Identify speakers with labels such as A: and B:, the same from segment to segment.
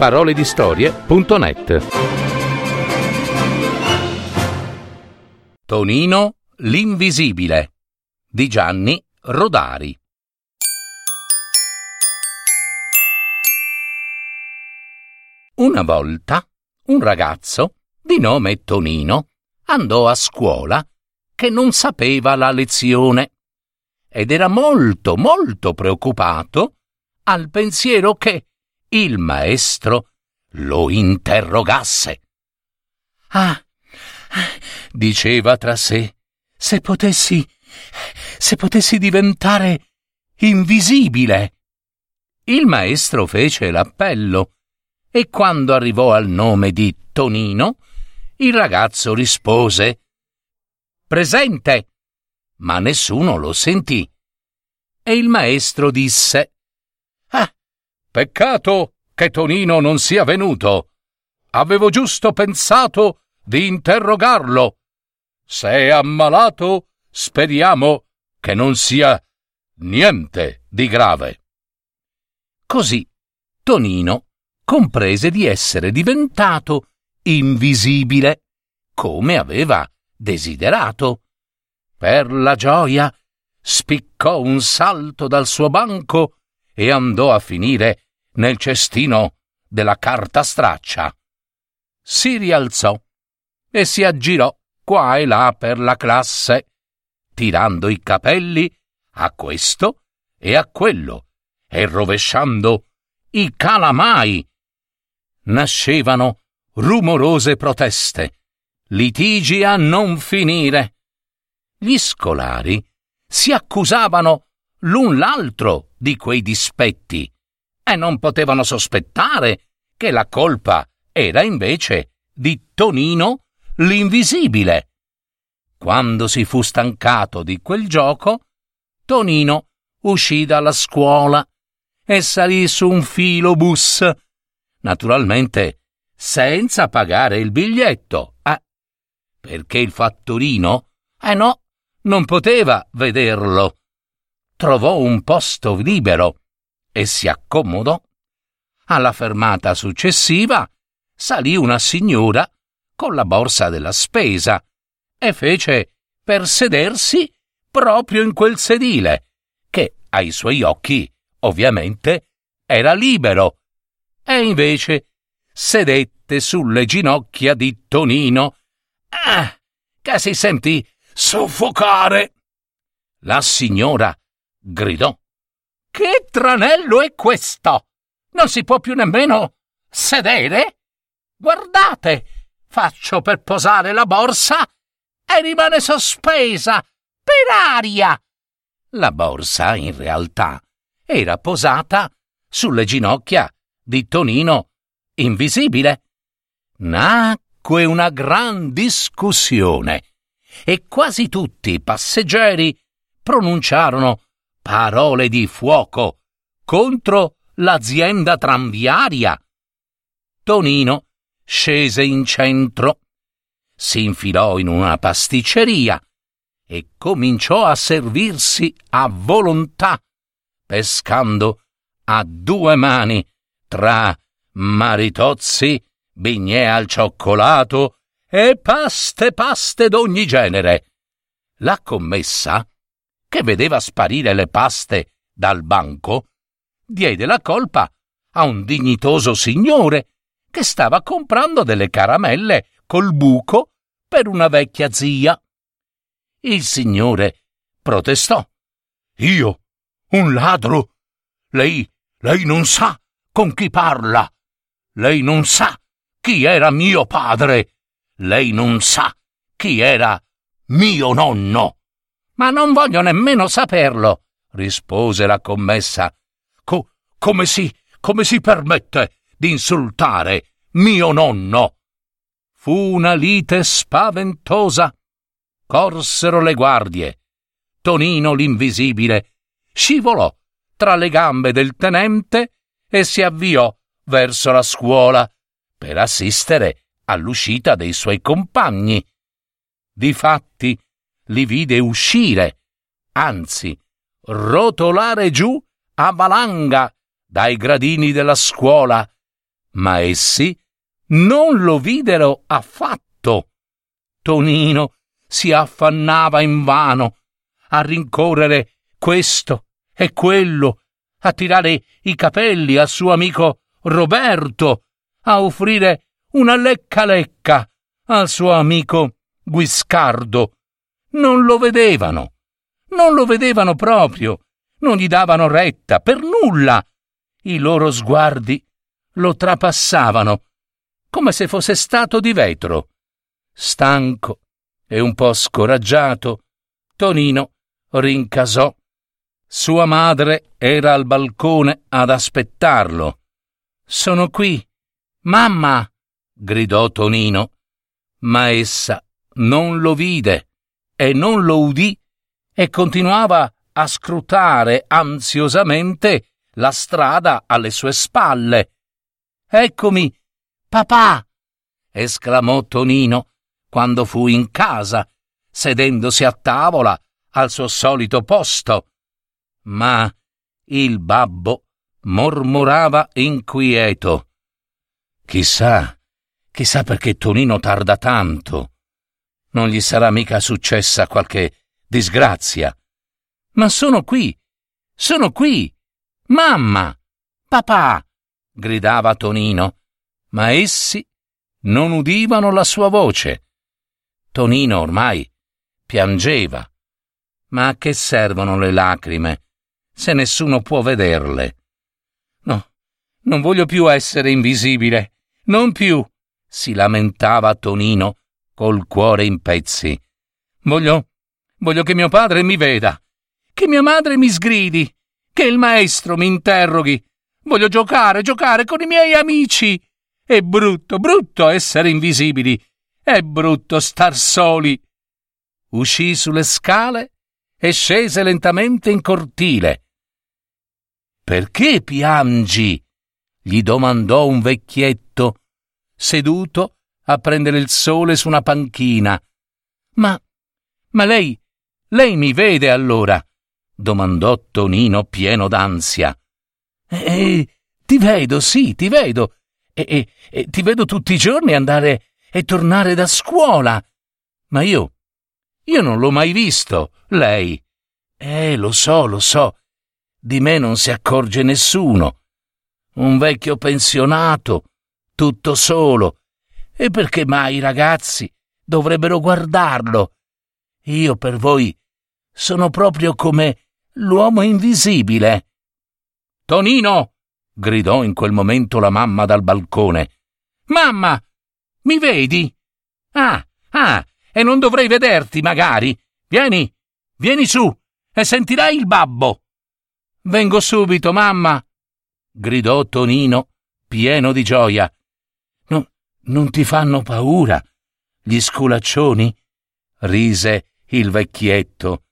A: paroledistorie.net Tonino l'invisibile di Gianni Rodari. Una volta un ragazzo di nome Tonino andò a scuola che non sapeva la lezione ed era molto molto preoccupato al pensiero che il maestro lo interrogasse. Ah, diceva tra sé, se potessi, se potessi diventare invisibile. Il maestro fece l'appello e quando arrivò al nome di Tonino, il ragazzo rispose Presente. Ma nessuno lo sentì. E il maestro disse peccato che Tonino non sia venuto. Avevo giusto pensato di interrogarlo. Se è ammalato, speriamo che non sia niente di grave. Così Tonino comprese di essere diventato invisibile, come aveva desiderato. Per la gioia spiccò un salto dal suo banco e andò a finire nel cestino della carta straccia. Si rialzò e si aggirò qua e là per la classe, tirando i capelli a questo e a quello e rovesciando i calamai nascevano rumorose proteste, litigi a non finire. Gli scolari si accusavano l'un l'altro di quei dispetti e non potevano sospettare che la colpa era invece di Tonino l'invisibile. Quando si fu stancato di quel gioco, Tonino uscì dalla scuola e salì su un filobus naturalmente senza pagare il biglietto, eh, perché il fattorino, eh no, non poteva vederlo. Trovò un posto libero e si accomodò. Alla fermata successiva salì una signora con la borsa della spesa e fece per sedersi proprio in quel sedile, che ai suoi occhi, ovviamente, era libero e invece sedette sulle ginocchia di Tonino. Ah, che si sentì soffocare. La signora gridò. Che tranello è questo? Non si può più nemmeno sedere? Guardate, faccio per posare la borsa e rimane sospesa per aria. La borsa, in realtà, era posata sulle ginocchia di Tonino invisibile. Nacque una gran discussione e quasi tutti i passeggeri pronunciarono parole di fuoco contro l'azienda tranviaria. Tonino scese in centro, si infilò in una pasticceria e cominciò a servirsi a volontà, pescando a due mani tra maritozzi, bignè al cioccolato e paste paste d'ogni genere. La commessa, che vedeva sparire le paste dal banco, diede la colpa a un dignitoso signore che stava comprando delle caramelle col buco per una vecchia zia. Il signore protestò. Io? Un ladro? Lei, lei non sa con chi parla. Lei non sa chi era mio padre. Lei non sa chi era mio nonno. Ma non voglio nemmeno saperlo, rispose la commessa. Co- come si, come si permette di insultare mio nonno? Fu una lite spaventosa. Corsero le guardie. Tonino l'invisibile scivolò tra le gambe del tenente e si avviò verso la scuola per assistere all'uscita dei suoi compagni. Difatti li vide uscire, anzi rotolare giù a valanga dai gradini della scuola, Ma essi non lo videro affatto. Tonino si affannava invano a rincorrere questo e quello, a tirare i capelli al suo amico Roberto, a offrire una lecca lecca al suo amico Guiscardo. Non lo vedevano, non lo vedevano proprio, non gli davano retta per nulla. I loro sguardi lo trapassavano come se fosse stato di vetro. Stanco e un po' scoraggiato, Tonino rincasò. Sua madre era al balcone ad aspettarlo. Sono qui. Mamma! gridò Tonino, ma essa non lo vide e non lo udì e continuava a scrutare ansiosamente la strada alle sue spalle. Eccomi, papà! esclamò Tonino quando fu in casa, sedendosi a tavola al suo solito posto. Ma il babbo mormorava inquieto. Chissà, chissà perché Tonino tarda tanto. Non gli sarà mica successa qualche disgrazia. Ma sono qui, sono qui. Mamma, papà, gridava Tonino, ma essi non udivano la sua voce. Tonino ormai piangeva. Ma a che servono le lacrime se nessuno può vederle? No, non voglio più essere invisibile, non più, si lamentava Tonino col cuore in pezzi. Voglio, voglio che mio padre mi veda, che mia madre mi sgridi, che il maestro mi interroghi. Voglio giocare, giocare con i miei amici. È brutto, brutto essere invisibili. È brutto star soli. Uscì sulle scale e scese lentamente in cortile. Perché piangi? gli domandò un vecchietto, seduto a prendere il sole su una panchina. Ma, ma lei, lei mi vede allora? domandò Tonino pieno d'ansia. Eh, ti vedo, sì, ti vedo. E, e, e ti vedo tutti i giorni andare e tornare da scuola. Ma io, io non l'ho mai visto, lei. Eh, lo so, lo so. Di me non si accorge nessuno. Un vecchio pensionato, tutto solo. E perché mai i ragazzi dovrebbero guardarlo? Io per voi sono proprio come l'uomo invisibile. Tonino! gridò in quel momento la mamma dal balcone. Mamma! Mi vedi? Ah, ah, e non dovrei vederti, magari. Vieni, vieni su e sentirai il babbo. Vengo subito, mamma, gridò Tonino, pieno di gioia. No, non ti fanno paura gli sculaccioni? rise il vecchietto.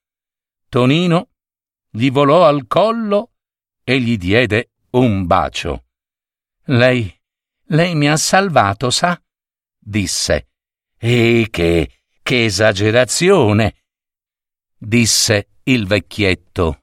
A: Tonino gli volò al collo e gli diede un bacio. Lei, lei mi ha salvato, sa? disse. E che, che esagerazione! disse il vecchietto.